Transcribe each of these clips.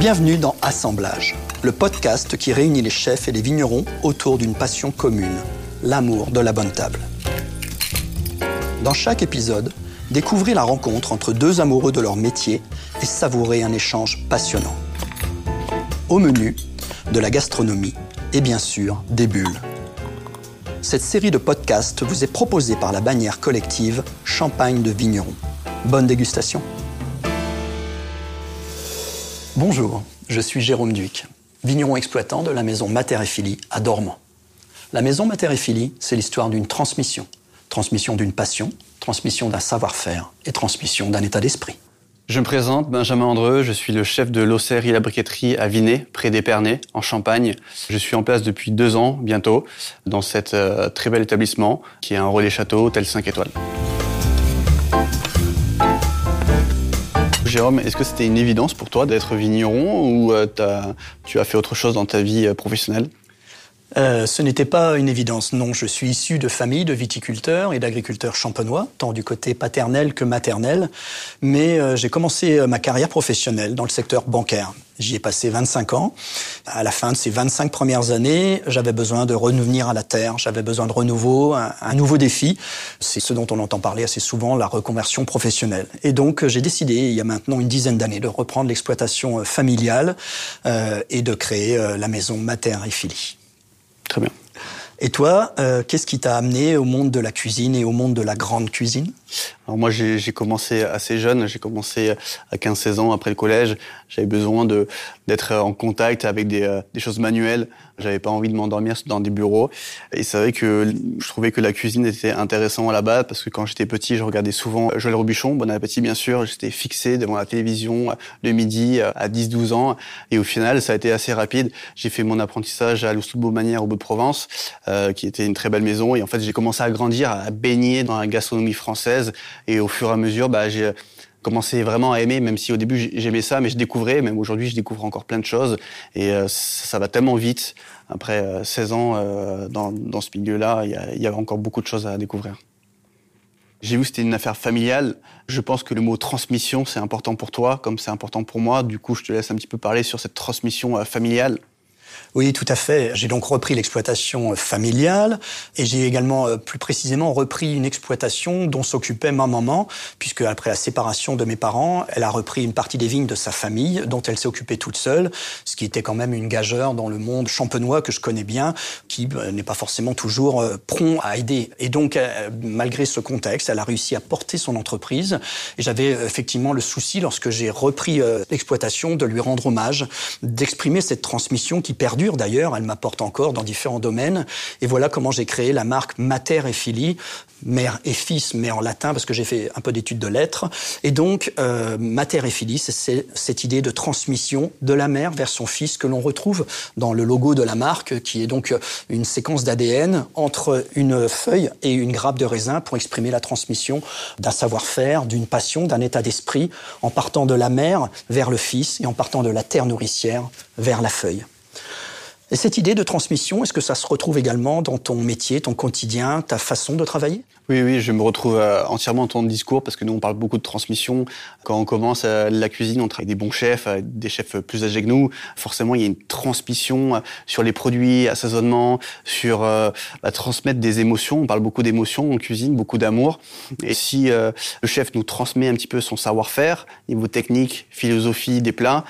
Bienvenue dans Assemblage, le podcast qui réunit les chefs et les vignerons autour d'une passion commune, l'amour de la bonne table. Dans chaque épisode, découvrez la rencontre entre deux amoureux de leur métier et savourez un échange passionnant. Au menu, de la gastronomie et bien sûr des bulles. Cette série de podcasts vous est proposée par la bannière collective Champagne de Vigneron. Bonne dégustation. Bonjour, je suis Jérôme Duc, vigneron exploitant de la maison Mater et à Dormant. La maison Mater et c'est l'histoire d'une transmission. Transmission d'une passion, transmission d'un savoir-faire et transmission d'un état d'esprit. Je me présente, Benjamin Andreux, je suis le chef de l'osserie La Briqueterie à Vinay, près d'Épernay, en Champagne. Je suis en place depuis deux ans, bientôt, dans cet euh, très bel établissement, qui est un relais château, hôtel 5 étoiles. Jérôme, est-ce que c'était une évidence pour toi d'être vigneron ou euh, tu as fait autre chose dans ta vie euh, professionnelle? Euh, ce n'était pas une évidence, non. Je suis issu de familles de viticulteurs et d'agriculteurs champenois, tant du côté paternel que maternel. Mais euh, j'ai commencé euh, ma carrière professionnelle dans le secteur bancaire. J'y ai passé 25 ans. À la fin de ces 25 premières années, j'avais besoin de revenir à la terre, j'avais besoin de renouveau, un, un nouveau défi. C'est ce dont on entend parler assez souvent, la reconversion professionnelle. Et donc j'ai décidé, il y a maintenant une dizaine d'années, de reprendre l'exploitation familiale euh, et de créer la maison Mater et Philly. Très bien. Et toi, euh, qu'est-ce qui t'a amené au monde de la cuisine et au monde de la grande cuisine? Alors moi, j'ai commencé assez jeune. J'ai commencé à 15-16 ans après le collège. J'avais besoin de d'être en contact avec des, euh, des choses manuelles. J'avais pas envie de m'endormir dans des bureaux. Et c'est vrai que je trouvais que la cuisine était intéressant à la base parce que quand j'étais petit, je regardais souvent Joël Robuchon, Bon appétit bien sûr. J'étais fixé devant la télévision le midi à 10-12 ans. Et au final, ça a été assez rapide. J'ai fait mon apprentissage à l'Oustoubeau-Manière au bout de Provence, euh, qui était une très belle maison. Et en fait, j'ai commencé à grandir, à baigner dans la gastronomie française. Et au fur et à mesure, bah, j'ai commencé vraiment à aimer, même si au début j'aimais ça, mais je découvrais, même aujourd'hui je découvre encore plein de choses, et euh, ça va tellement vite. Après 16 euh, ans euh, dans, ce milieu-là, il y, y a, encore beaucoup de choses à découvrir. J'ai vu que c'était une affaire familiale. Je pense que le mot transmission, c'est important pour toi, comme c'est important pour moi. Du coup, je te laisse un petit peu parler sur cette transmission familiale. Oui, tout à fait. J'ai donc repris l'exploitation familiale et j'ai également euh, plus précisément repris une exploitation dont s'occupait ma maman, puisque après la séparation de mes parents, elle a repris une partie des vignes de sa famille dont elle s'est occupée toute seule, ce qui était quand même une gageure dans le monde champenois que je connais bien, qui euh, n'est pas forcément toujours euh, prompt à aider. Et donc, malgré ce contexte, elle a réussi à porter son entreprise et j'avais effectivement le souci, lorsque j'ai repris l'exploitation, de lui rendre hommage, d'exprimer cette transmission qui d'ailleurs, elle m'apporte encore dans différents domaines. Et voilà comment j'ai créé la marque Mater et Fili, mère et fils, mais en latin parce que j'ai fait un peu d'études de lettres. Et donc, euh, Mater et Fili, c'est cette idée de transmission de la mère vers son fils que l'on retrouve dans le logo de la marque, qui est donc une séquence d'ADN entre une feuille et une grappe de raisin pour exprimer la transmission d'un savoir-faire, d'une passion, d'un état d'esprit, en partant de la mère vers le fils et en partant de la terre nourricière vers la feuille. Et cette idée de transmission, est-ce que ça se retrouve également dans ton métier, ton quotidien, ta façon de travailler? Oui, oui, je me retrouve euh, entièrement dans ton discours parce que nous, on parle beaucoup de transmission. Quand on commence euh, la cuisine, on travaille avec des bons chefs, des chefs plus âgés que nous. Forcément, il y a une transmission euh, sur les produits, assaisonnement, sur bah, transmettre des émotions. On parle beaucoup d'émotions en cuisine, beaucoup d'amour. Et si le chef nous transmet un petit peu son savoir-faire, niveau technique, philosophie des plats,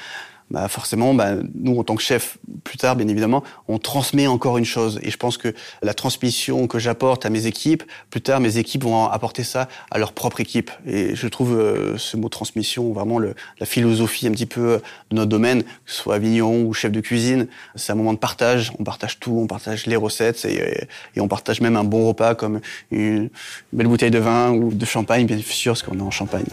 bah forcément, bah, nous en tant que chef, plus tard, bien évidemment, on transmet encore une chose. Et je pense que la transmission que j'apporte à mes équipes, plus tard, mes équipes vont apporter ça à leur propre équipe. Et je trouve euh, ce mot transmission vraiment le, la philosophie un petit peu de notre domaine, que ce soit vigneron ou chef de cuisine. C'est un moment de partage. On partage tout, on partage les recettes et, et on partage même un bon repas comme une belle bouteille de vin ou de champagne, bien sûr, parce qu'on est en Champagne.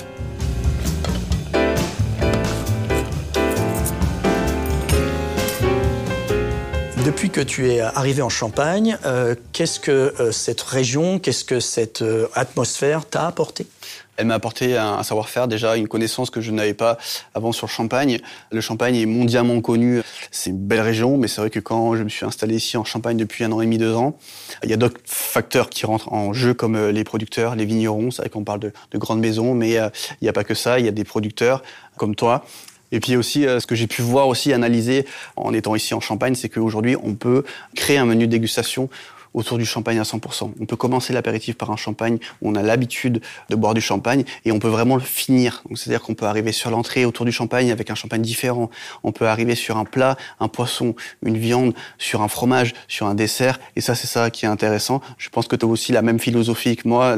Depuis que tu es arrivé en Champagne, euh, qu'est-ce que euh, cette région, qu'est-ce que cette euh, atmosphère t'a apporté? Elle m'a apporté un, savoir-faire, déjà une connaissance que je n'avais pas avant sur Champagne. Le Champagne est mondialement connu. C'est une belle région, mais c'est vrai que quand je me suis installé ici en Champagne depuis un an et demi, deux ans, il y a d'autres facteurs qui rentrent en jeu, comme les producteurs, les vignerons. C'est vrai qu'on parle de, grandes maisons, mais il n'y a pas que ça. Il y a des producteurs comme toi Et puis aussi, ce que j'ai pu voir aussi, analyser en étant ici en Champagne, c'est qu'aujourd'hui, on peut créer un menu de dégustation autour du champagne à 100%. On peut commencer l'apéritif par un champagne on a l'habitude de boire du champagne et on peut vraiment le finir. C'est-à-dire qu'on peut arriver sur l'entrée autour du champagne avec un champagne différent. On peut arriver sur un plat, un poisson, une viande, sur un fromage, sur un dessert. Et ça, c'est ça qui est intéressant. Je pense que tu as aussi la même philosophie que moi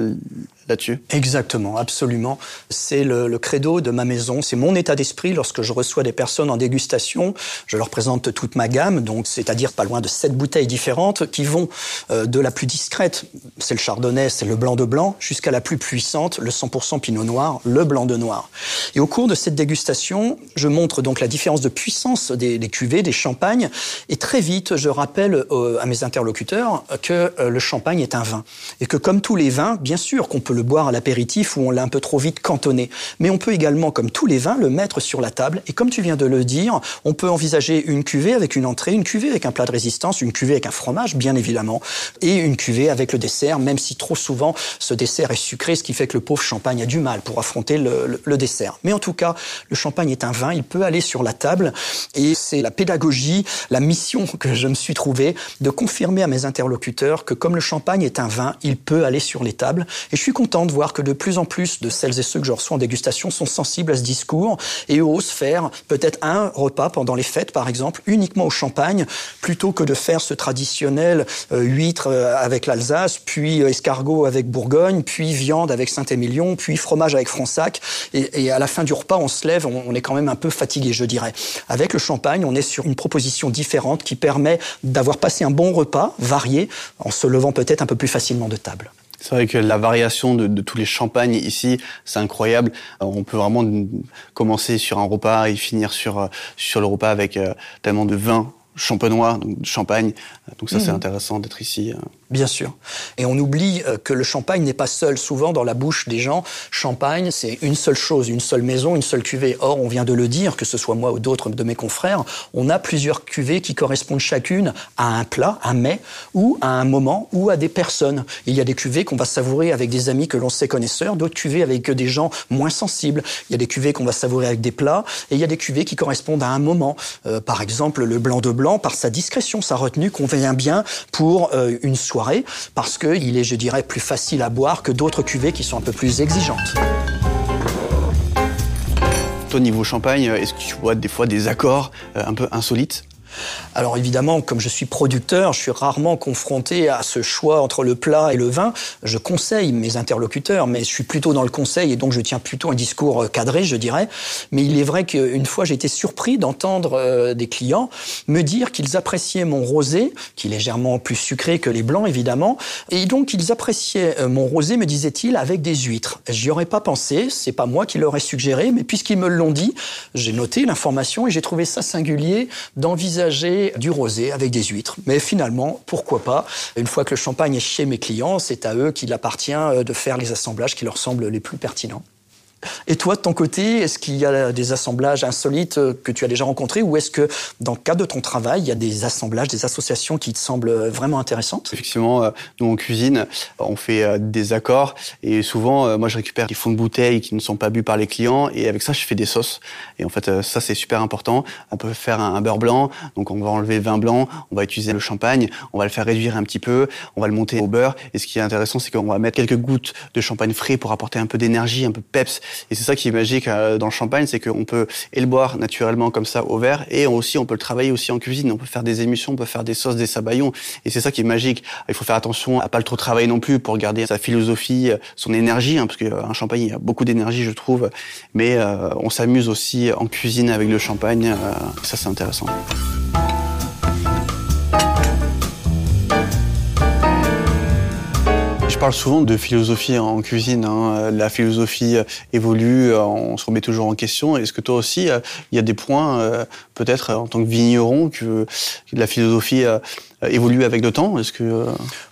là-dessus Exactement, absolument. C'est le, le, credo de ma maison, c'est mon état d'esprit lorsque je reçois des personnes en dégustation. Je leur présente toute ma gamme, donc c'est-à-dire pas loin de sept bouteilles différentes qui vont de la plus discrète, c'est le chardonnay, c'est le blanc de blanc, jusqu'à la plus puissante, le 100% pinot noir, le blanc de noir. Et au cours de cette dégustation, je montre donc la différence de puissance des, des cuvées, des champagnes, et très vite, je rappelle euh, à mes interlocuteurs que euh, le champagne est un vin. Et que comme tous les vins, bien sûr qu'on peut le boire à l'apéritif où on l'a un peu trop vite cantonné. Mais on peut également, comme tous les vins, le mettre sur la table. Et comme tu viens de le dire, on peut envisager une cuvée avec une entrée, une cuvée avec un plat de résistance, une cuvée avec un fromage, bien évidemment, et une cuvée avec le dessert, même si trop souvent ce dessert est sucré, ce qui fait que le pauvre champagne a du mal pour affronter le, le dessert. Mais en tout cas, le champagne est un vin, il peut aller sur la table. Et c'est la pédagogie, la mission que je me suis trouvé de confirmer à mes interlocuteurs que comme le champagne est un vin, il peut aller sur les tables. Et je suis content de voir que de plus en plus de celles et ceux que je reçois en dégustation sont sensibles à ce discours et osent faire peut-être un repas pendant les fêtes, par exemple, uniquement au champagne, plutôt que de faire ce traditionnel euh, huître euh, avec l'Alsace, puis euh, escargot avec Bourgogne, puis viande avec Saint-Émilion, puis fromage avec Fronsac. Et, à la fin du repas, on se lève, on, est quand même un peu fatigué, je dirais. Avec le champagne, on est sur une proposition différente qui permet d'avoir passé un bon repas, varié, en se levant peut-être un peu plus facilement de table. C'est vrai que la variation de, de tous les champagnes ici, c'est incroyable. Euh, on peut vraiment commencer sur un repas et finir sur, sur le repas avec tellement de vin champenois, donc de champagne. Donc ça, c'est mmh. intéressant d'être ici. Bien sûr. Et on oublie euh, que le champagne n'est pas seul. Souvent, dans la bouche des gens, champagne, c'est une seule chose, une seule maison, une seule cuvée. Or, on vient de le dire, que ce soit moi ou d'autres de mes confrères, on a plusieurs cuvées qui correspondent chacune à un plat, un mets, ou à un moment, ou à des personnes. Il y a des cuvées qu'on va savourer avec des amis que l'on sait connaisseurs, d'autres cuvées avec des gens moins sensibles. Il y a des cuvées qu'on va savourer avec des plats, et il y a des cuvées qui correspondent à un moment. Euh, par exemple, le blanc de blanc, par sa discrétion, sa retenue, convient bien pour euh, une soirée parce qu'il est, je dirais, plus facile à boire que d'autres cuvées qui sont un peu plus exigeantes. Toi, niveau champagne, est-ce que tu vois des fois des accords euh, un peu insolites? Alors évidemment, comme je suis producteur, je suis rarement confronté à ce choix entre le plat et le vin. Je conseille mes interlocuteurs, mais je suis plutôt dans le conseil et donc je tiens plutôt un discours euh, cadré, je dirais. Mais il est vrai qu'une fois, j'ai été surpris d'entendre euh, des clients me dire qu'ils appréciaient mon rosé, qui est légèrement plus sucré que les blancs, évidemment, et donc ils appréciaient euh, mon rosé, me disait-il, avec des huîtres. J'y aurais pas pensé, c'est pas moi qui leur ai suggéré, mais puisqu'ils me l'ont dit, j'ai noté l'information et j'ai trouvé ça singulier d'envisager du rosé avec des huîtres. Mais finalement, pourquoi pas Une fois que le champagne est chez mes clients, c'est à eux qu'il appartient euh, de faire les assemblages qui leur semblent les plus pertinents. Et toi, de ton côté, est-ce qu'il y a des assemblages insolites euh, que tu as déjà rencontrés ou est-ce que dans le cadre de ton travail, il y a des assemblages, des associations qui te semblent vraiment intéressantes? Effectivement, euh, nous en cuisine, on fait euh, des accords et souvent, moi je récupère des fonds de bouteilles qui ne sont pas bu par les clients et avec ça, je fais des sauces. Et en fait, ça c'est super important. On peut faire un beurre blanc, donc on va enlever le vin blanc, on va utiliser le champagne, on va le faire réduire un petit peu, on va le monter au beurre. Et ce qui est intéressant, c'est qu'on va mettre quelques gouttes de champagne frais pour apporter un peu d'énergie, un peu peps et c'est ça qui est magique euh, dans le champagne, c'est qu'on peut et le boire naturellement comme ça au verre, et aussi on peut le travailler aussi en cuisine. On peut faire des émulsions, on peut faire des sauces, des sabayons, et c'est ça qui est magique. Il faut faire attention à pas le trop travailler non plus pour garder sa philosophie, son énergie, hein, parce qu'un champagne il y a beaucoup d'énergie, je trouve. Mais euh, on s'amuse aussi en cuisine avec le champagne. Euh, ça c'est intéressant. Parle souvent de philosophie en cuisine. Hein. La philosophie évolue, on se remet toujours en question. Est-ce que toi aussi, il y a des points, euh, peut-être en tant que vigneron, que la philosophie évolué avec le temps Est-ce que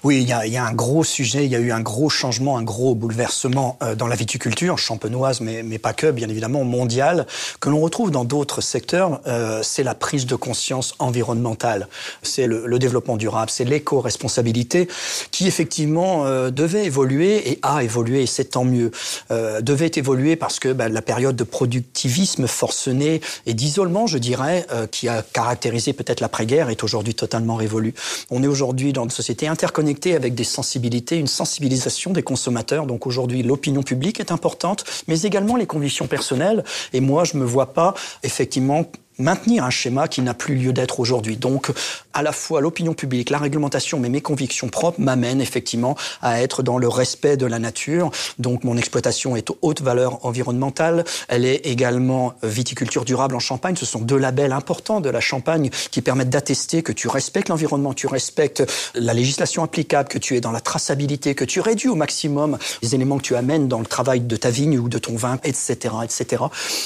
oui, il y, a, y, a, un gros sujet, il y a eu un gros changement, un gros bouleversement dans la viticulture champenoise, mais, mais pas que, bien évidemment mondiale, que l'on retrouve dans d'autres secteurs. c'est la prise de conscience environnementale, c'est le, le, développement durable, c'est l'éco-responsabilité qui effectivement devait évoluer et a évolué, et c'est tant mieux. devait évoluer parce que ben, la période de productivisme forcené et d'isolement, je dirais, euh, qui a caractérisé peut-être l'après-guerre, est aujourd'hui totalement révolue. On est aujourd'hui dans une société interconnectée avec des sensibilités, une sensibilisation des consommateurs. Donc aujourd'hui, l'opinion publique est importante, mais également les conditions personnelles. Et moi, je me vois pas effectivement maintenir un schéma qui n'a plus lieu d'être aujourd'hui. Donc, à la fois l'opinion publique, la réglementation, mais mes convictions propres m'amènent effectivement à être dans le respect de la nature. Donc, mon exploitation est haute valeur environnementale. Elle est également viticulture durable en Champagne. Ce sont deux labels importants de la Champagne qui permettent d'attester que tu respectes l'environnement, tu respectes la législation applicable, que tu es dans la traçabilité, que tu réduis au maximum les éléments que tu amènes dans le travail de ta vigne ou de ton vin, etc., etc.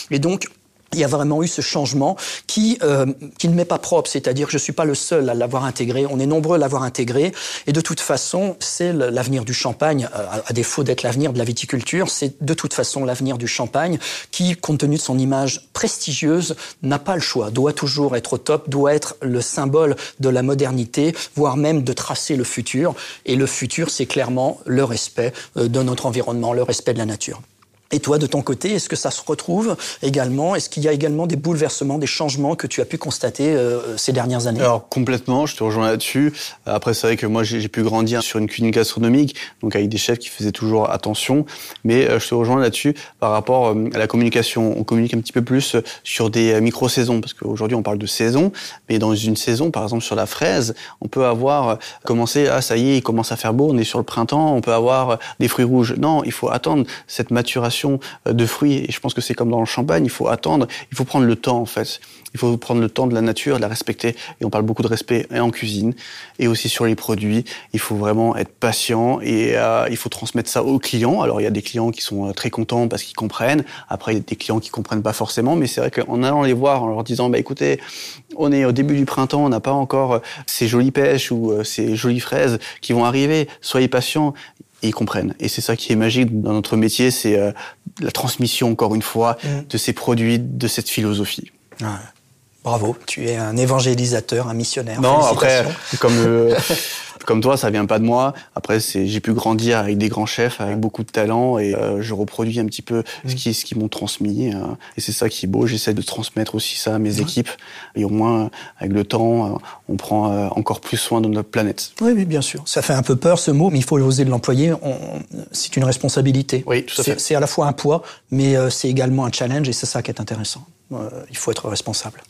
Et donc, il y a vraiment eu ce changement qui euh, qui ne m'est pas propre, c'est-à-dire que je suis pas le seul à l'avoir intégré. On est nombreux à l'avoir intégré, et de toute façon, c'est l'avenir du champagne, euh, à défaut d'être l'avenir de la viticulture, c'est de toute façon l'avenir du champagne, qui, compte tenu de son image prestigieuse, n'a pas le choix, doit toujours être au top, doit être le symbole de la modernité, voire même de tracer le futur. Et le futur, c'est clairement le respect euh, de notre environnement, le respect de la nature. Et toi, de ton côté, est-ce que ça se retrouve également? Est-ce qu'il y a également des bouleversements, des changements que tu as pu constater euh, ces dernières années? Alors complètement, je te rejoins là-dessus. Après, c'est vrai que moi, j'ai pu grandir sur une cuisine gastronomique, donc avec des chefs qui faisaient toujours attention. Mais euh, je te rejoins là-dessus par rapport euh, à la communication. On communique un petit peu plus sur des micro-saisons, parce qu'aujourd'hui, on parle de saison. Mais dans une saison, par exemple sur la fraise, on peut avoir commencé, ah ça y est, il commence à faire beau, on est sur le printemps, on peut avoir des fruits rouges. Non, il faut attendre cette maturation euh, de fruits. Et je pense que c'est comme dans le champagne, il faut attendre, il faut prendre le temps en fait. Il faut prendre le temps de la nature, de la respecter. Et on parle beaucoup de respect et en cuisine et aussi sur les produits. Il faut vraiment être patient et euh, il faut transmettre ça aux clients. Alors il y a des clients qui sont euh, très contents parce qu'ils comprennent. Après il y a des clients qui comprennent pas forcément. Mais c'est vrai qu'en allant les voir, en leur disant bah écoutez, on est au début du printemps, on n'a pas encore ces jolies pêches ou ces jolies fraises qui vont arriver. Soyez patients ils comprennent. Et c'est ça qui est magique dans notre métier, c'est euh, la transmission, encore une fois, mm. de ces produits, de cette philosophie. Bravo, tu es un évangélisateur, un missionnaire. Non, après, comme euh, comme toi, ça vient pas de moi. Après, c'est j'ai pu grandir avec des grands chefs, avec beaucoup de talent, et euh, je reproduis un petit peu ce mm. qui ce qu'ils m'ont transmis. Euh, et c'est ça qui est beau. J'essaie de transmettre aussi ça à mes équipes. Et au moins, avec le temps, euh, on prend encore plus soin de notre planète. Oui, oui, bien sûr. Ça fait un peu peur ce mot, mais il faut oser l'employer. C'est une responsabilité. Oui, tout à fait. C'est à la fois un poids, mais c'est également un challenge, et c'est ça qui est intéressant. il faut être responsable.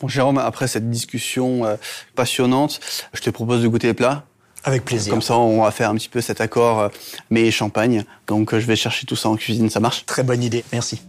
Bon, Jérôme, après cette discussion euh, passionnante, je te propose de goûter les plats. Avec plaisir. Comme ça, on va faire un petit peu cet accord euh, mais champagne. Donc, euh, je vais chercher tout ça en cuisine. Ça marche? Très bonne idée. Merci.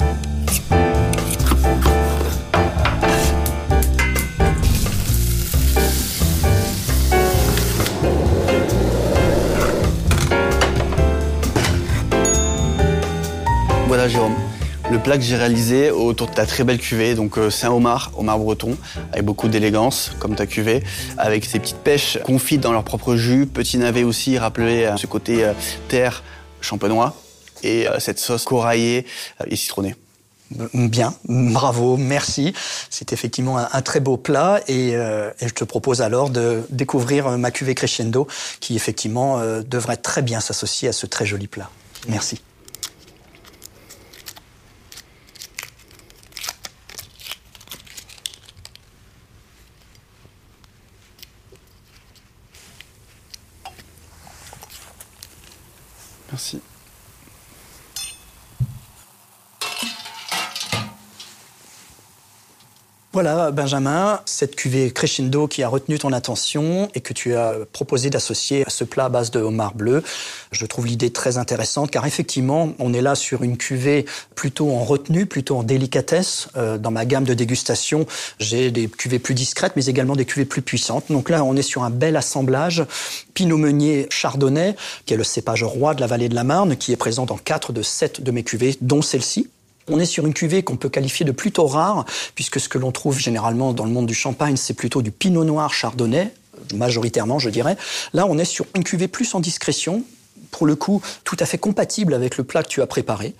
Plat que j'ai réalisé autour de ta très belle cuvée. Donc euh, c'est un homard, breton, avec beaucoup d'élégance, comme ta cuvée, avec ces petites pêches confites dans leur propre jus, petit navet aussi, rappelé à ce côté euh, terre champenois, et euh, cette sauce coraillée et citronnée. Bien, bravo, merci. C'est effectivement un, très beau plat et, je te propose alors de découvrir ma cuvée crescendo qui effectivement devrait très bien s'associer à ce très joli plat. Merci. Merci. Voilà, Benjamin, cette cuvée crescendo qui a retenu ton attention et que tu as proposé d'associer à ce plat à base de homard bleu. Je trouve l'idée très intéressante car effectivement, on est là sur une cuvée plutôt en retenue, plutôt en délicatesse. Euh, dans ma gamme de dégustation, j'ai des cuvées plus discrètes, mais également des cuvées plus puissantes. Donc là, on est sur un bel assemblage Pinot Meunier Chardonnay, qui est le cépage roi de la vallée de la Marne, qui est présent dans quatre de sept de mes cuvées, dont celle-ci. On est sur une cuvée qu'on peut qualifier de plutôt rare, puisque ce que l'on trouve généralement dans le monde du champagne, c'est plutôt du pinot noir chardonnay, majoritairement, je dirais. Là, on est sur une cuvée plus en discrétion, pour le coup, tout à fait compatible avec le plat que tu as préparé.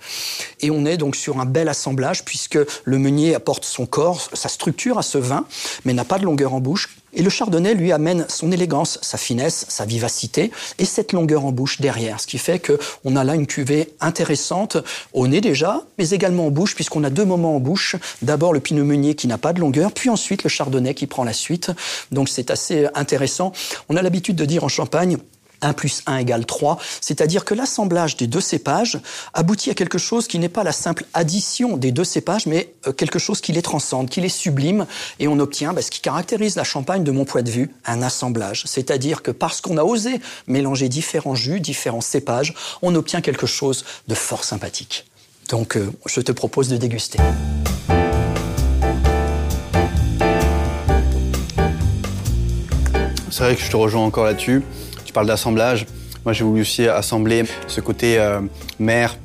Et on est donc sur un bel assemblage puisque le meunier apporte son corps, sa structure à ce vin, mais n'a pas de longueur en bouche. Et le chardonnay lui amène son élégance, sa finesse, sa vivacité et cette longueur en bouche derrière. Ce qui fait qu'on a là une cuvée intéressante au nez déjà, mais également en bouche puisqu'on a deux moments en bouche. D'abord le pinot meunier qui n'a pas de longueur, puis ensuite le chardonnay qui prend la suite. Donc c'est assez intéressant. On a l'habitude de dire en Champagne, 1 plus 1 égale 3, c'est-à-dire que l'assemblage des deux cépages aboutit à quelque chose qui n'est pas la simple addition des deux cépages, mais euh, quelque chose qui les transcende, qui les sublime, et on obtient bah, ce qui caractérise la Champagne de mon point de vue, un assemblage. C'est-à-dire que parce qu'on a osé mélanger différents jus, différents cépages, on obtient quelque chose de fort sympathique. Donc euh, je te propose de déguster. C'est vrai que je te rejoins encore là-dessus. Tu parles d'assemblage. Moi, j'ai voulu aussi assembler ce côté euh, mer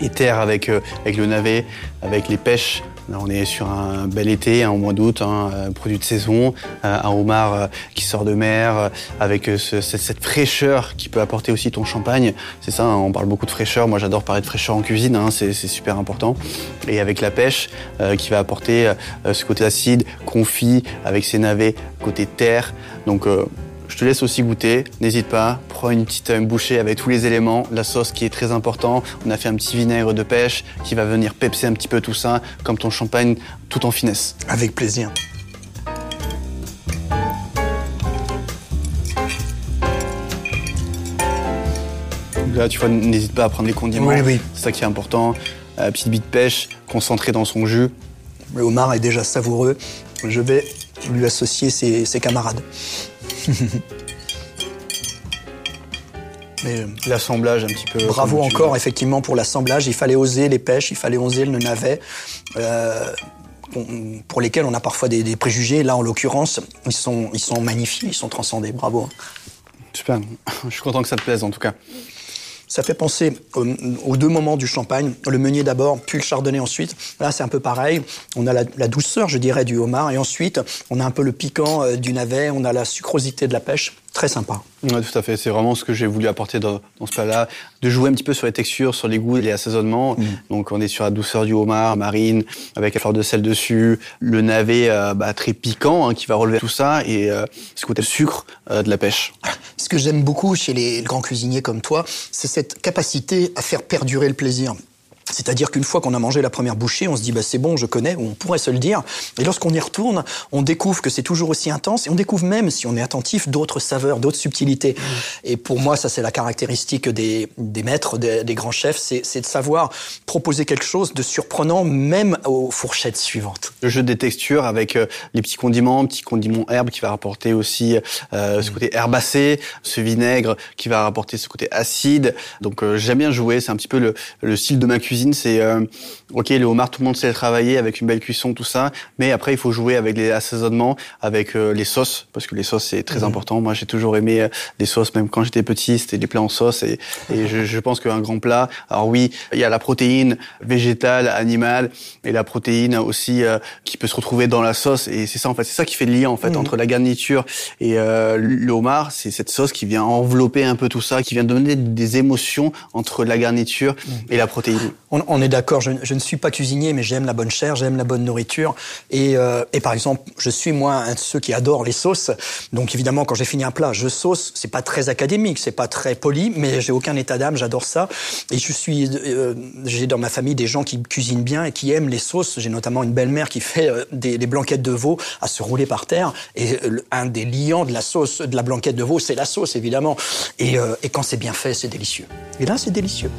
et terre avec, euh, avec le navet, avec les pêches. Là, on est sur un bel été, hein, au mois d'août, hein, euh, produit de saison, un homard qui sort de mer, avec cette, fraîcheur qui peut apporter aussi ton champagne. C'est ça, hein, on parle beaucoup de fraîcheur. Moi, j'adore parler de fraîcheur en cuisine, c'est super important. Et avec la pêche qui va apporter ce côté acide, confit, avec ses navets, côté terre. Donc, je te laisse aussi goûter. N'hésite pas, prends une petite bouchée avec tous les éléments. La sauce qui est très important. On a fait un petit vinaigre de pêche qui va venir pepser un petit peu tout ça, comme ton champagne, tout en finesse. Avec plaisir. Là, tu vois, n'hésite pas à prendre les condiments. Oui, oui. C'est ça qui est important. La petite bite de pêche concentrée dans son jus. Le homard est déjà savoureux. Je vais lui associer ses camarades. Mais euh, l'assemblage un petit peu. Bravo encore effectivement pour l'assemblage. Il fallait oser les pêches, il fallait oser le navet. Euh, pour lesquels on a parfois des, préjugés. Là, en l'occurrence, ils sont, ils sont magnifiés, ils sont transcendés. Bravo. Super. Je suis content que ça te plaise, en tout cas. Ça fait penser aux, deux moments du champagne. Le meunier d'abord, puis le chardonnay ensuite. Là, c'est un peu pareil. On a la, douceur, je dirais, du homard. Et ensuite, on a un peu le piquant euh, du navet. On a la sucrosité de la pêche. Très sympa. Oui, tout à fait. C'est vraiment ce que j'ai voulu apporter dans, ce plat-là, de jouer un petit peu sur les textures, sur les goûts et les assaisonnements. Mm. Donc, on est sur la douceur du homard, marine, avec la fleur de sel dessus, le navet euh, bah, très piquant hein, qui va relever tout ça, et euh, ce côté sucre euh, de la pêche. Ce que j'aime beaucoup chez les grands cuisiniers comme toi, c'est cette capacité à faire perdurer le plaisir. C'est-à-dire qu'une fois qu'on a mangé la première bouchée, on se dit bah, c'est bon, je connais, ou on pourrait se le dire. Et lorsqu'on y retourne, on découvre que c'est toujours aussi intense et on découvre même, si on est attentif, d'autres saveurs, d'autres subtilités. Mmh. Et pour moi, ça c'est la caractéristique des, des maîtres, des, des, grands chefs, c'est de savoir proposer quelque chose de surprenant même aux fourchettes suivantes. Le jeu des textures avec euh, les petits condiments, petits condiments herbes qui va rapporter aussi euh, ce mmh. côté herbacé, ce vinaigre qui va rapporter ce côté acide. Donc euh, j'aime bien jouer, c'est un petit peu le, le style de ma cuisine c'est euh, ok le homard, tout le monde sait le travailler avec une belle cuisson, tout ça, mais après il faut jouer avec les assaisonnements, avec euh, les sauces, parce que les sauces c'est très mhm. important. Moi j'ai toujours aimé euh, les sauces, même quand j'étais petit, c'était des plats en sauce, et, et je, je, pense qu'un grand plat, alors oui, il y a la protéine végétale, animale, et la protéine aussi qui peut se retrouver dans la sauce, et c'est ça en fait, c'est ça qui fait le lien en fait mhm. entre la garniture et le homard, c'est cette sauce qui vient envelopper un peu tout ça, qui vient donner des émotions entre la garniture mhm. et la protéine on, est d'accord, je, ne suis pas cuisinier, mais j'aime la bonne chair, j'aime la bonne nourriture. Et, euh, et, par exemple, je suis moi un de ceux qui adorent les sauces. Donc évidemment, quand j'ai fini un plat, je sauce. C'est pas très académique, c'est pas très poli, mais j'ai aucun état d'âme, j'adore ça. Et je suis, euh, j'ai dans ma famille des gens qui cuisinent bien et qui aiment les sauces. J'ai notamment une belle-mère qui fait euh, des, blanquettes de veau à se rouler par terre. Et un des liants de la sauce, de la blanquette de veau, c'est la sauce évidemment. Et quand c'est bien fait, c'est délicieux. Et là, c'est délicieux.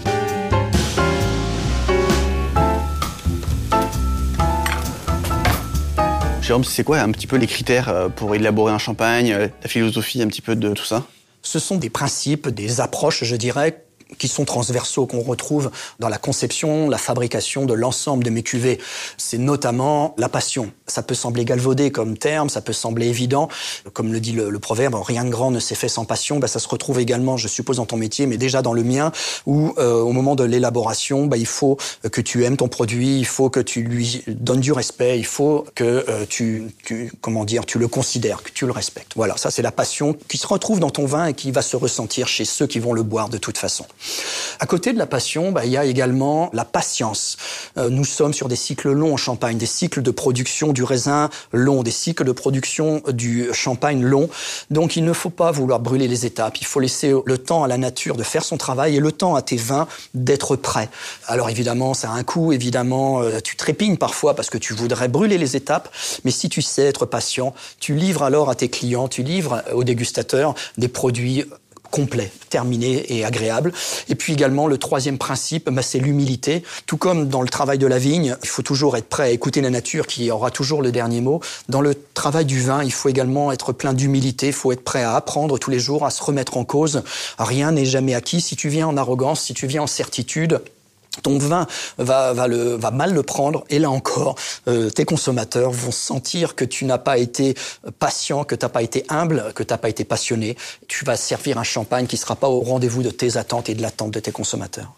Jérôme, c'est quoi un petit peu les critères euh, pour élaborer un champagne, euh, la philosophie un petit peu de tout ça? Ce sont des principes, des approches, je dirais, qui sont transversaux, qu'on retrouve dans la conception, la fabrication de l'ensemble de mes cuvées. C'est notamment la passion. Ça peut sembler galvaudé comme terme, ça peut sembler évident. Comme le dit le, proverbe, rien de grand ne s'est fait sans passion. Bah, ça se retrouve également, je suppose, dans ton métier, mais déjà dans le mien, où euh, au moment de l'élaboration, bah, il faut que tu aimes ton produit, il faut que tu lui donnes du respect, il faut que euh, tu, tu, comment dire, tu le considères, que tu le respectes. Voilà, ça c'est la passion qui se retrouve dans ton vin et qui va se ressentir chez ceux qui vont le boire de toute façon. À côté de la passion, bah, il y a également la patience. Euh, nous sommes sur des cycles longs en Champagne, des cycles de production du raisin long, des cycles de production du champagne long. Donc il ne faut pas vouloir brûler les étapes. Il faut laisser le temps à la nature de faire son travail et le temps à tes vins d'être prêts. Alors évidemment, ça a un coût. Évidemment, euh, tu trépignes parfois parce que tu voudrais brûler les étapes. Mais si tu sais être patient, tu livres alors à tes clients, tu livres aux dégustateurs des produits complet, terminé et agréable. Et puis également, le troisième principe, bah, c'est l'humilité. Tout comme dans le travail de la vigne, il faut toujours être prêt à écouter la nature qui aura toujours le dernier mot. Dans le travail du vin, il faut également être plein d'humilité. Il faut être prêt à apprendre tous les jours, à se remettre en cause. Rien n'est jamais acquis. Si tu viens en arrogance, si tu viens en certitude, ton vin va, va, le, va mal le prendre et là encore, euh, tes consommateurs vont sentir que tu n'as pas été patient, que tu n'as pas été humble, que tu n'as pas été passionné. Tu vas servir un champagne qui ne sera pas au rendez-vous de tes attentes et de l'attente de tes consommateurs.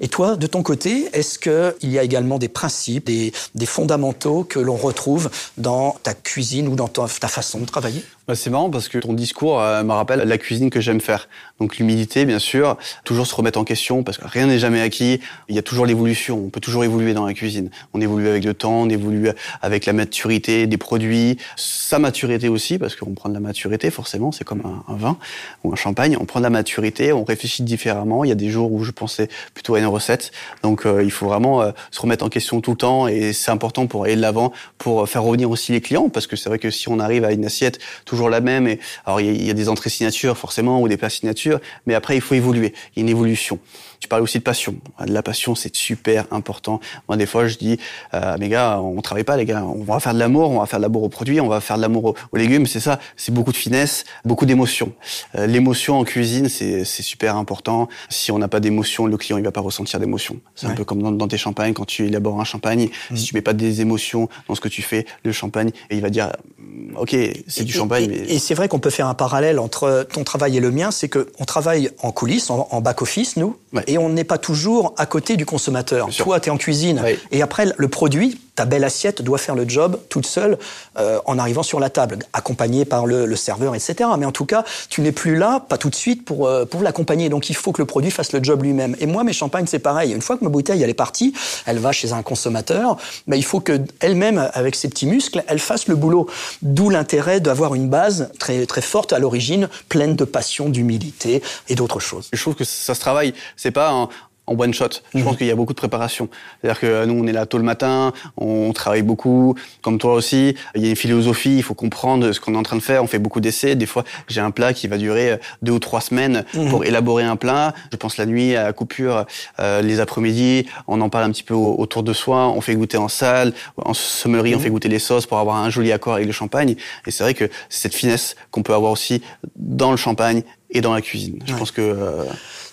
Et toi, de ton côté, est-ce qu'il y a également des principes, des, fondamentaux que l'on retrouve dans ta cuisine ou dans ta, ta façon de travailler? Bah, c'est marrant parce que ton discours euh, me rappelle la cuisine que j'aime faire. Donc l'humilité, bien sûr, toujours se remettre en question parce que rien n'est jamais acquis. Il y a toujours l'évolution. On peut toujours évoluer dans la cuisine. On évolue avec le temps, on évolue avec la maturité des produits, sa maturité aussi parce qu'on prend de la maturité forcément. C'est comme un, un, vin ou un champagne. On prend de la maturité, on réfléchit différemment. Il y a des jours où je pensais plutôt à une recette. Donc euh, il faut vraiment euh, se remettre en question tout le temps et c'est important pour aller de l'avant, pour faire revenir aussi les clients parce que c'est vrai que si on arrive à une assiette toujours la même. Et alors il y, a des entrées signatures forcément ou des plats signatures, mais après il faut évoluer. Il y a une évolution. Tu parles aussi de passion. De la passion, c'est super important. Moi, des fois, je dis euh, mes gars, on travaille pas, les gars. On va faire de l'amour, on va faire de l'amour aux produits, on va faire de l'amour aux, légumes. C'est ça. C'est beaucoup de finesse, beaucoup d'émotion. Euh, l'émotion en cuisine, c'est super important. Si on n'a pas d'émotion, le client il va pas ressentir d'émotion. C'est un peu comme dans, tes champagnes quand tu élabores un champagne. Si mm. tu mets pas des émotions dans ce que tu fais, le champagne, et il va dire, mm, ok, c'est du champagne. Et, mais... et c'est vrai qu'on peut faire un parallèle entre ton travail et le mien, c'est que on travaille en coulisses, en, en back office, nous, et on n'est pas toujours à côté du consommateur. Toi, tu es en cuisine. Et après, le produit, ta belle assiette doit faire le job toute seule euh, en arrivant sur la table, accompagnée par le, le, serveur, etc. Mais en tout cas, tu n'es plus là, pas tout de suite, pour, euh, pour l'accompagner. Donc il faut que le produit fasse le job lui-même. Et moi, mes champagnes, c'est pareil. Une fois que ma bouteille, elle est partie, elle va chez un consommateur, mais il faut qu'elle-même, avec ses petits muscles, elle fasse le boulot. D'où l'intérêt d'avoir une base très, très forte à l'origine, pleine de passion, d'humilité et d'autres choses. Je trouve que ça se travaille. C'est pas un, en one shot. Je pense mhm. qu'il y a beaucoup de préparation. C'est-à-dire que nous, on est là tôt le matin, on travaille beaucoup, comme toi aussi. Il y a une philosophie, il faut comprendre ce qu'on est en train de faire. On fait beaucoup d'essais. Des fois, j'ai un plat qui va durer euh, deux ou trois semaines mhm. pour élaborer un plat. Je pense la nuit à la coupure, euh, les après-midi, on en parle un petit peu autour de soi. On fait goûter en salle, en sommerie, on mhm. fait goûter les sauces pour avoir un joli accord avec le champagne. Et c'est vrai que c'est cette finesse qu'on peut avoir aussi dans le champagne et dans la cuisine. Je pense que euh,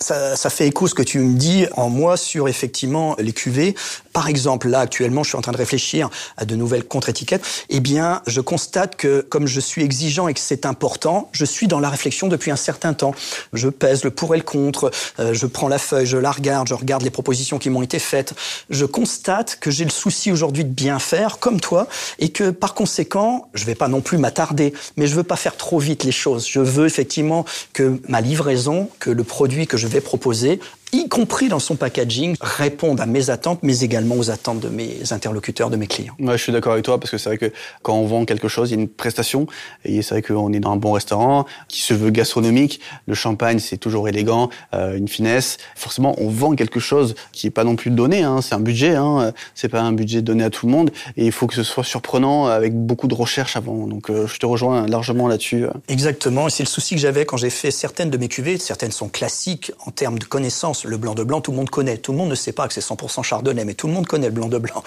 ça, ça, fait écho ce que tu me dis en moi sur effectivement les cuvées. Par exemple, là actuellement, je suis en train de réfléchir à de nouvelles contre-étiquettes. Eh bien, je constate que comme je suis exigeant et que c'est important, je suis dans la réflexion depuis un certain temps. Je pèse le pour et le contre. Euh, je prends la feuille, je la regarde, je regarde les propositions qui m'ont été faites. Je constate que j'ai le souci aujourd'hui de bien faire, comme toi, et que par conséquent, je vais pas non plus m'attarder, mais je veux pas faire trop vite les choses. Je veux effectivement que ma livraison, que le produit que je vais proposer y compris dans son packaging, répondent à mes attentes, mais également aux attentes de mes interlocuteurs, de mes clients. Ouais, je suis d'accord avec toi parce que c'est vrai que quand on vend quelque chose, il y a une prestation et c'est vrai qu'on est dans un bon restaurant qui se veut gastronomique. Le champagne, c'est toujours élégant, euh, une finesse. Forcément, on vend quelque chose qui est pas non plus donné. Hein, c'est un budget, hein, c'est pas un budget donné à tout le monde et il faut que ce soit surprenant avec beaucoup de recherche avant. Donc, euh, je te rejoins largement là-dessus. Exactement, et c'est le souci que j'avais quand j'ai fait certaines de mes cuvées. Certaines sont classiques en termes de connaissances le blanc de blanc, tout le monde connaît. Tout le monde ne sait pas que c'est 100% chardonnay, mais tout le monde connaît le blanc de blanc.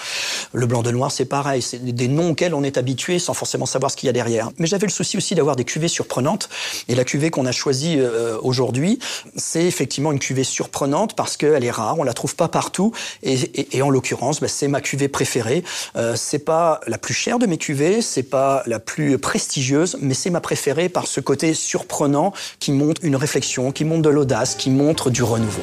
Le blanc de noir, c'est pareil. C'est des noms auxquels on est habitué sans forcément savoir ce qu'il y a derrière. Mais j'avais le souci aussi d'avoir des cuvées surprenantes. Et la cuvée qu'on a choisie euh, aujourd'hui, c'est effectivement une cuvée surprenante parce qu'elle est rare, on la trouve pas partout. Et, en l'occurrence, bah, c'est ma cuvée préférée. Euh, c'est pas la plus chère de mes cuvées, c'est pas la plus prestigieuse, mais c'est ma préférée par ce côté surprenant qui montre une réflexion, qui montre de l'audace, qui montre du renouveau.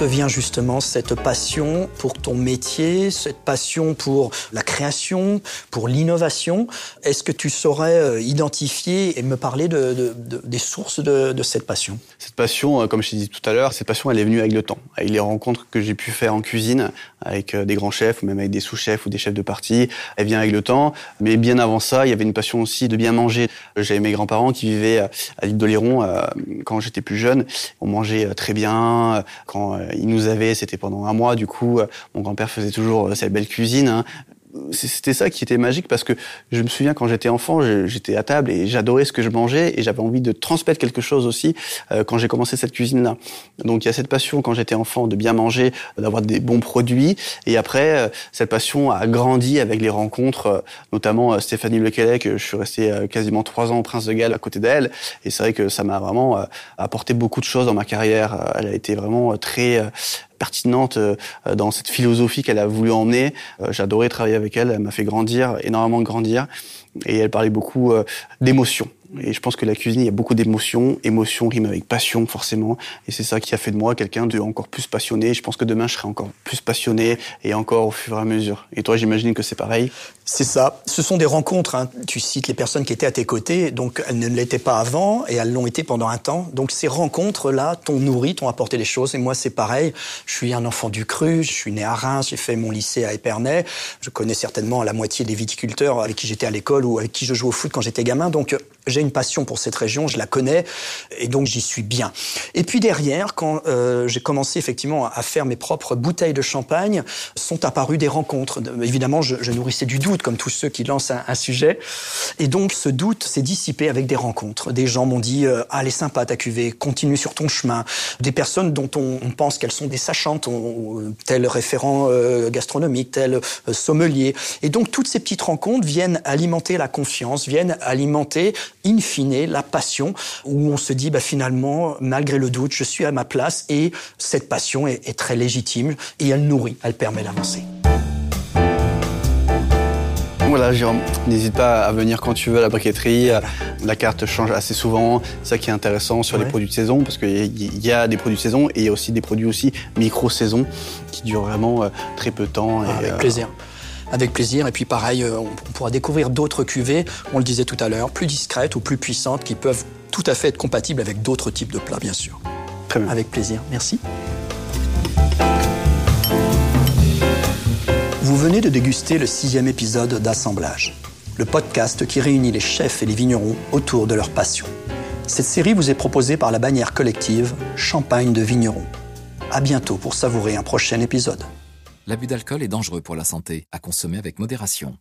te vient justement cette passion pour ton métier, cette passion pour la création, pour l'innovation Est-ce que tu saurais euh, identifier et me parler de, des sources de, cette passion? Cette passion, euh, comme je t'ai dit tout à l'heure, cette passion, elle est venue avec le temps, avec les rencontres que j'ai pu faire en cuisine, avec euh, des grands chefs ou même avec des sous-chefs ou des chefs de partie. Elle vient avec le temps, mais bien avant ça, il y avait une passion aussi de bien manger. J'avais mes grands-parents qui vivaient à l'île d'Oléron quand j'étais plus jeune. On mangeait très bien. Quand il nous avait, c'était pendant un mois, du coup, euh, mon grand-père faisait toujours euh, sa belle cuisine. Hein c'était ça qui était magique parce que je me souviens quand j'étais enfant, j'étais à table et j'adorais ce que je mangeais et j'avais envie de transmettre quelque chose aussi euh, quand j'ai commencé cette cuisine-là. Donc il y a cette passion quand j'étais enfant de bien manger, d'avoir des bons produits et après euh, cette passion a grandi avec les rencontres, euh, notamment Stéphanie Lequelec, je suis resté quasiment trois ans au Prince de Galles à côté d'elle et c'est vrai que ça m'a vraiment apporté beaucoup de choses dans ma carrière. Elle a été vraiment très pertinente euh, dans cette philosophie qu'elle a voulu emmener. Euh, J'adorais travailler avec elle, elle m'a fait grandir, énormément grandir, et elle parlait beaucoup euh, d'émotions. Et je pense que la cuisine, il y a beaucoup d'émotions. Émotion rime avec passion, forcément. Et c'est ça qui a fait de moi quelqu'un de encore plus passionné. Je pense que demain, je serai encore plus passionné et encore au fur et à mesure. Et toi, j'imagine que c'est pareil. C'est ça. Ce sont des rencontres. Hein. Tu cites les personnes qui étaient à tes côtés. Donc, elles ne l'étaient pas avant et elles l'ont été pendant un temps. Donc, ces rencontres-là t'ont nourri, t'ont apporté des choses. Et moi, c'est pareil. Je suis un enfant du cru. Je suis né à Reims. J'ai fait mon lycée à Épernay. Je connais certainement la moitié des viticulteurs avec qui j'étais à l'école ou avec qui je jouais au foot quand j'étais gamin. Donc, j'ai une passion pour cette région, je la connais, et donc j'y suis bien. Et puis derrière, quand euh, j'ai commencé effectivement à faire mes propres bouteilles de champagne, sont apparues des rencontres. Évidemment, je, nourrissais du doute, comme tous ceux qui lancent un, sujet. Et donc ce doute s'est dissipé avec des rencontres. Des gens m'ont dit euh, Ah, elle est sympa ta cuvée, continue sur ton chemin. Des personnes dont on, on pense qu'elles sont des sachantes, tel référent euh, gastronomique, tel euh, sommelier. Et donc toutes ces petites rencontres viennent alimenter la confiance, viennent alimenter in fine la passion, où on se dit bah, finalement, malgré le doute, je suis à ma place et cette passion est, est très légitime et elle nourrit, elle permet d'avancer. Voilà, Jérôme, n'hésite pas à venir quand tu veux à la briqueterie. La carte change assez souvent. C'est ça qui est intéressant sur les produits de saison, parce qu'il y a des produits de saison et il y a aussi des produits aussi micro-saison qui durent vraiment euh, très peu de temps. Ah, avec euh, plaisir avec plaisir. Et puis pareil, euh, on pourra découvrir d'autres cuvées, on le disait tout à l'heure, plus discrètes ou plus puissantes, qui peuvent tout à fait être compatibles avec d'autres types de plats, bien sûr. Très bien. Avec plaisir. Merci. Vous venez de déguster le sixième épisode d'Assemblage, le podcast qui réunit les chefs et les vignerons autour de leur passion. Cette série vous est proposée par la bannière collective Champagne de Vignerons. À bientôt pour savourer un prochain épisode. L'abus d'alcool est dangereux pour la santé, à consommer avec modération.